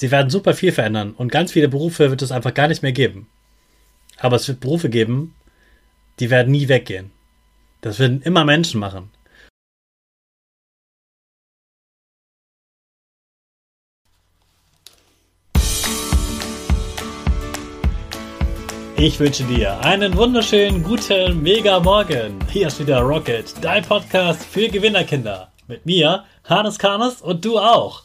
Sie werden super viel verändern und ganz viele Berufe wird es einfach gar nicht mehr geben. Aber es wird Berufe geben, die werden nie weggehen. Das werden immer Menschen machen. Ich wünsche dir einen wunderschönen guten Mega Morgen. Hier ist wieder Rocket, dein Podcast für Gewinnerkinder. Mit mir, Hannes Karnes und du auch.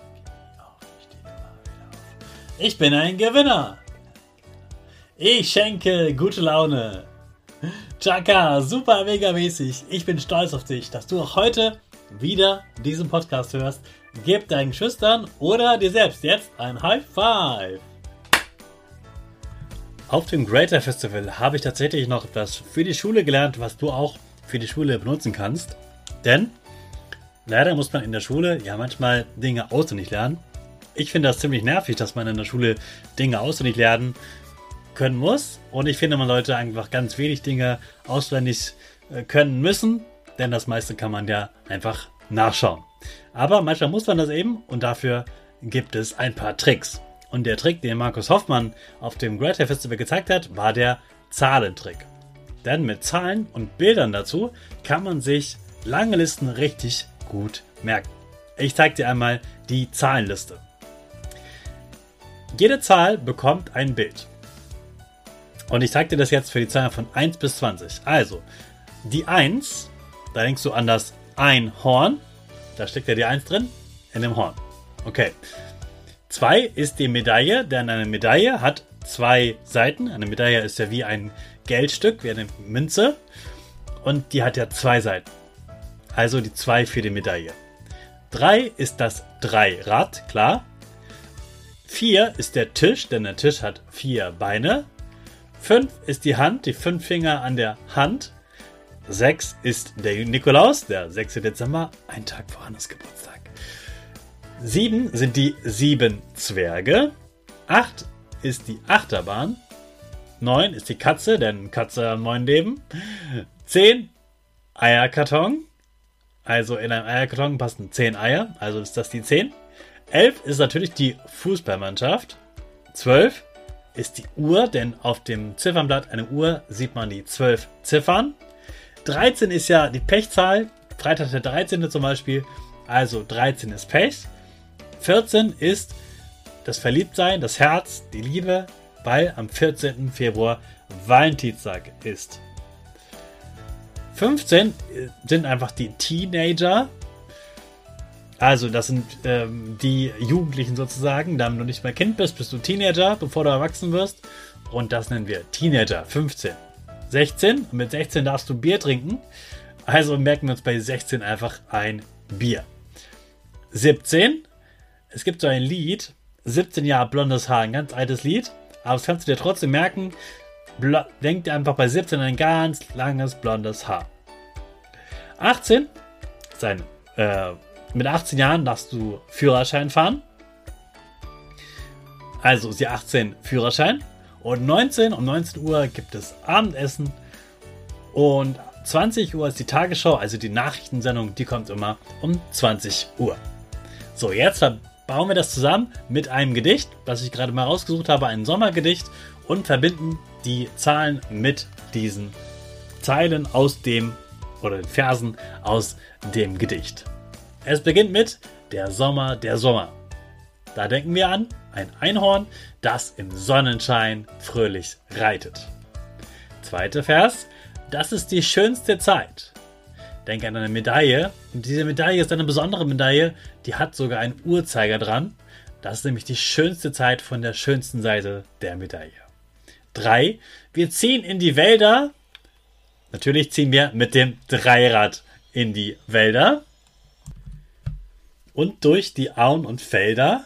Ich bin ein Gewinner. Ich schenke gute Laune. Chaka, super mega mäßig. Ich bin stolz auf dich, dass du auch heute wieder diesen Podcast hörst. Gib deinen Schüchtern oder dir selbst jetzt ein High Five. Auf dem Greater Festival habe ich tatsächlich noch etwas für die Schule gelernt, was du auch für die Schule benutzen kannst. Denn leider muss man in der Schule ja manchmal Dinge auswendig lernen. Ich finde das ziemlich nervig, dass man in der Schule Dinge auswendig lernen können muss. Und ich finde, man sollte einfach ganz wenig Dinge auswendig äh, können müssen, denn das meiste kann man ja einfach nachschauen. Aber manchmal muss man das eben und dafür gibt es ein paar Tricks. Und der Trick, den Markus Hoffmann auf dem Great Hair Festival gezeigt hat, war der Zahlentrick. Denn mit Zahlen und Bildern dazu kann man sich lange Listen richtig gut merken. Ich zeige dir einmal die Zahlenliste. Jede Zahl bekommt ein Bild. Und ich zeige dir das jetzt für die Zahlen von 1 bis 20. Also, die 1, da denkst du an das Einhorn. Da steckt ja die 1 drin, in dem Horn. Okay. 2 ist die Medaille, denn eine Medaille hat zwei Seiten. Eine Medaille ist ja wie ein Geldstück, wie eine Münze. Und die hat ja zwei Seiten. Also die 2 für die Medaille. 3 ist das Dreirad, klar. 4 ist der Tisch, denn der Tisch hat vier Beine. 5 ist die Hand, die fünf Finger an der Hand. 6 ist der Nikolaus, der 6. Dezember, ein Tag vor Hannes Geburtstag. 7 sind die sieben Zwerge. 8 ist die Achterbahn. 9 ist die Katze, denn Katze am neuen Leben. 10 Eierkarton. Also in einem Eierkarton passen 10 Eier, also ist das die 10. 11 ist natürlich die Fußballmannschaft. 12 ist die Uhr, denn auf dem Ziffernblatt eine Uhr sieht man die 12 Ziffern. 13 ist ja die Pechzahl, Freitag der 13. zum Beispiel, also 13 ist Pech. 14 ist das Verliebtsein, das Herz, die Liebe, weil am 14. Februar Valentinstag ist. 15 sind einfach die Teenager, also, das sind ähm, die Jugendlichen sozusagen. Da du nicht mehr Kind bist, bist du Teenager, bevor du erwachsen wirst. und das nennen wir Teenager. 15. 16. Mit 16 darfst du Bier trinken. Also merken wir uns bei 16 einfach ein Bier. 17. Es gibt so ein Lied. 17 Jahre blondes Haar. Ein ganz altes Lied. Aber das kannst du dir trotzdem merken. Bl denk dir einfach bei 17 ein ganz langes blondes Haar. 18. Sein, äh, mit 18 Jahren darfst du Führerschein fahren. Also ist die 18 Führerschein. Und 19, um 19 Uhr gibt es Abendessen. Und 20 Uhr ist die Tagesschau, also die Nachrichtensendung, die kommt immer um 20 Uhr. So, jetzt bauen wir das zusammen mit einem Gedicht, was ich gerade mal rausgesucht habe, ein Sommergedicht und verbinden die Zahlen mit diesen Zeilen aus dem oder den Versen aus dem Gedicht. Es beginnt mit Der Sommer, der Sommer. Da denken wir an ein Einhorn, das im Sonnenschein fröhlich reitet. Zweiter Vers. Das ist die schönste Zeit. Denk an eine Medaille. Und diese Medaille ist eine besondere Medaille. Die hat sogar einen Uhrzeiger dran. Das ist nämlich die schönste Zeit von der schönsten Seite der Medaille. Drei. Wir ziehen in die Wälder. Natürlich ziehen wir mit dem Dreirad in die Wälder. Und durch die Auen und Felder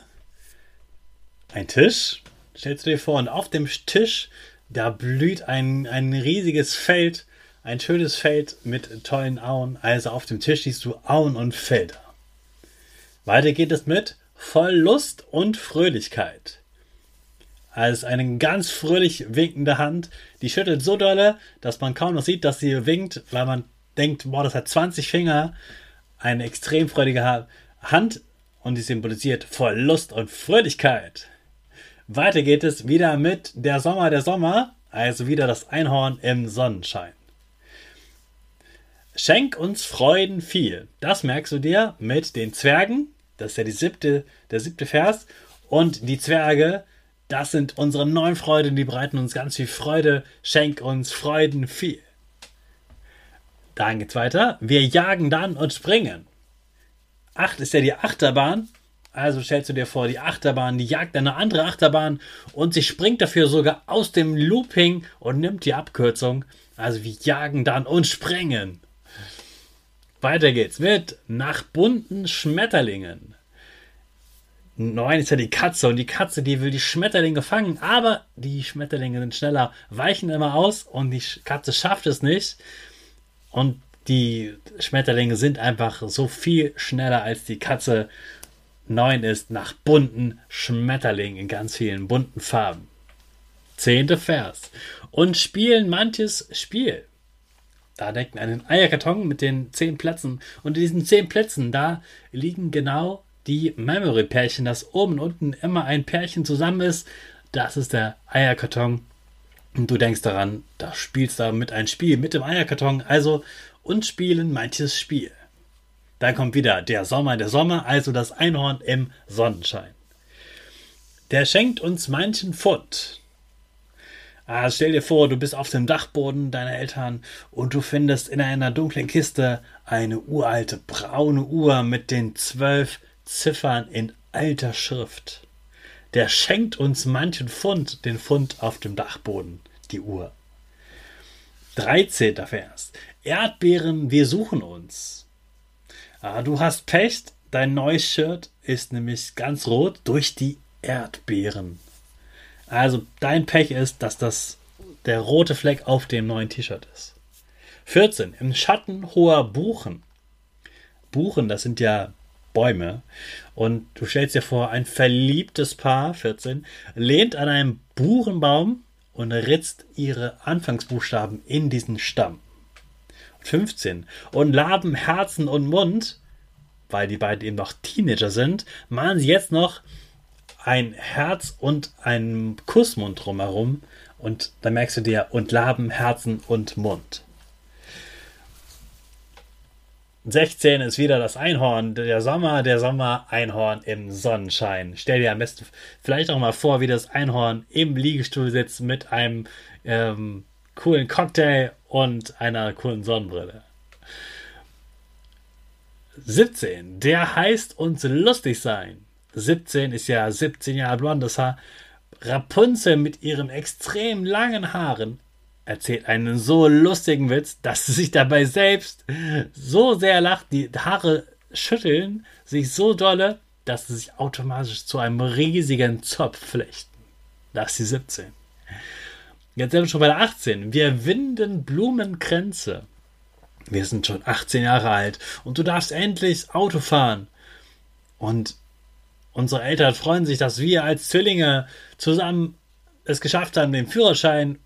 ein Tisch, stellst du dir vor, und auf dem Tisch, da blüht ein, ein riesiges Feld, ein schönes Feld mit tollen Auen. Also auf dem Tisch siehst du Auen und Felder. Weiter geht es mit voll Lust und Fröhlichkeit. Also eine ganz fröhlich winkende Hand, die schüttelt so dolle, dass man kaum noch sieht, dass sie winkt, weil man denkt, boah, das hat 20 Finger. Eine extrem freudige Hand und die symbolisiert voll Lust und Fröhlichkeit. Weiter geht es wieder mit der Sommer, der Sommer, also wieder das Einhorn im Sonnenschein. Schenk uns Freuden viel. Das merkst du dir mit den Zwergen. Das ist ja die siebte, der siebte Vers. Und die Zwerge, das sind unsere neuen Freuden, die bereiten uns ganz viel Freude. Schenk uns Freuden viel. Dann geht's weiter. Wir jagen dann und springen. Acht ist ja die Achterbahn. Also stellst du dir vor, die Achterbahn, die jagt eine andere Achterbahn und sie springt dafür sogar aus dem Looping und nimmt die Abkürzung. Also wir jagen dann und springen. Weiter geht's mit nach bunten Schmetterlingen. Neun ist ja die Katze und die Katze, die will die Schmetterlinge fangen, aber die Schmetterlinge sind schneller, weichen immer aus und die Katze schafft es nicht. Und die Schmetterlinge sind einfach so viel schneller als die Katze 9 ist nach bunten Schmetterlingen in ganz vielen bunten Farben. Zehnte Vers. Und spielen manches Spiel. Da denken einen Eierkarton mit den zehn Plätzen. Und in diesen zehn Plätzen, da liegen genau die Memory-Pärchen, dass oben und unten immer ein Pärchen zusammen ist. Das ist der Eierkarton. Und du denkst daran, da spielst du mit ein Spiel mit dem Eierkarton. Also, und spielen manches Spiel. Dann kommt wieder der Sommer, der Sommer, also das Einhorn im Sonnenschein. Der schenkt uns manchen Pfund. Ah, stell dir vor, du bist auf dem Dachboden deiner Eltern und du findest in einer dunklen Kiste eine uralte braune Uhr mit den zwölf Ziffern in alter Schrift. Der schenkt uns manchen Pfund, den Pfund auf dem Dachboden, die Uhr. 13. Vers. Erdbeeren, wir suchen uns. Ah, du hast Pech, dein neues Shirt ist nämlich ganz rot durch die Erdbeeren. Also dein Pech ist, dass das der rote Fleck auf dem neuen T-Shirt ist. 14. Im Schatten hoher Buchen. Buchen, das sind ja Bäume. Und du stellst dir vor, ein verliebtes Paar, 14, lehnt an einem Buchenbaum und ritzt ihre Anfangsbuchstaben in diesen Stamm. 15. Und laben Herzen und Mund, weil die beiden eben noch Teenager sind, malen sie jetzt noch ein Herz und einen Kussmund drumherum. Und da merkst du dir, und laben Herzen und Mund. 16 ist wieder das Einhorn, der Sommer, der Sommer, Einhorn im Sonnenschein. Stell dir am besten vielleicht auch mal vor, wie das Einhorn im Liegestuhl sitzt mit einem ähm, coolen Cocktail und einer coolen Sonnenbrille. 17. Der heißt uns lustig sein. 17 ist ja 17 Jahre blondes Haar. Rapunzel mit ihren extrem langen Haaren erzählt einen so lustigen Witz, dass sie sich dabei selbst so sehr lacht, die Haare schütteln sich so dolle, dass sie sich automatisch zu einem riesigen Zopf flechten. Das ist die 17. Jetzt sind wir schon bei der 18. Wir winden Blumenkränze. Wir sind schon 18 Jahre alt und du darfst endlich Auto fahren. Und unsere Eltern freuen sich, dass wir als Zwillinge zusammen es geschafft haben, den Führerschein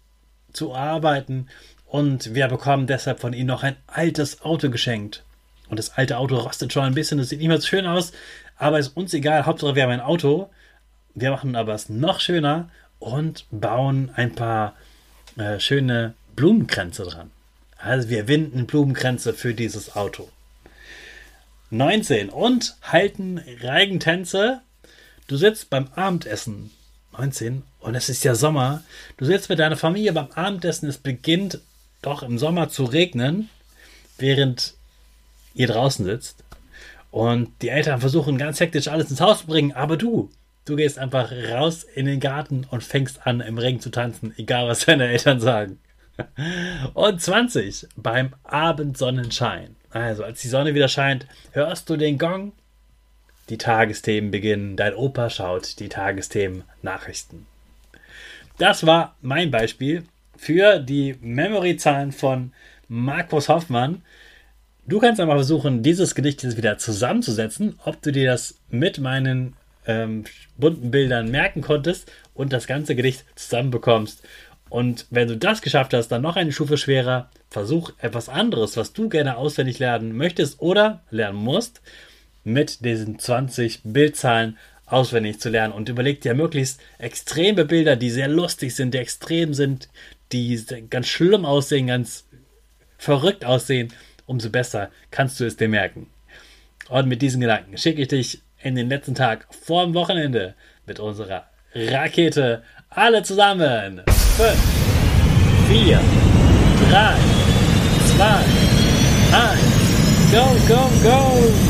zu arbeiten. Und wir bekommen deshalb von ihnen noch ein altes Auto geschenkt. Und das alte Auto rostet schon ein bisschen, das sieht nicht mehr so schön aus, aber ist uns egal. Hauptsache, wir haben ein Auto. Wir machen aber es noch schöner und bauen ein paar äh, schöne Blumenkränze dran. Also wir winden Blumenkränze für dieses Auto. 19. Und halten Reigentänze. Du sitzt beim Abendessen. 19. Und es ist ja Sommer. Du sitzt mit deiner Familie beim Abendessen. Es beginnt doch im Sommer zu regnen, während ihr draußen sitzt. Und die Eltern versuchen ganz hektisch alles ins Haus zu bringen. Aber du, du gehst einfach raus in den Garten und fängst an, im Regen zu tanzen. Egal, was deine Eltern sagen. Und 20. Beim Abendsonnenschein. Also, als die Sonne wieder scheint, hörst du den Gong. Die Tagesthemen beginnen. Dein Opa schaut die Tagesthemen Nachrichten. Das war mein Beispiel für die Memory-Zahlen von Markus Hoffmann. Du kannst einmal versuchen, dieses Gedicht jetzt wieder zusammenzusetzen, ob du dir das mit meinen ähm, bunten Bildern merken konntest und das ganze Gedicht zusammenbekommst. Und wenn du das geschafft hast, dann noch eine Stufe schwerer. Versuch etwas anderes, was du gerne auswendig lernen möchtest oder lernen musst, mit diesen 20 Bildzahlen auswendig zu lernen. Und überleg dir möglichst extreme Bilder, die sehr lustig sind, die extrem sind, die ganz schlimm aussehen, ganz verrückt aussehen. Umso besser kannst du es dir merken. Und mit diesen Gedanken schicke ich dich in den letzten Tag vor dem Wochenende mit unserer Rakete alle zusammen. 5, 4, 3, 2, 1, go, go, go!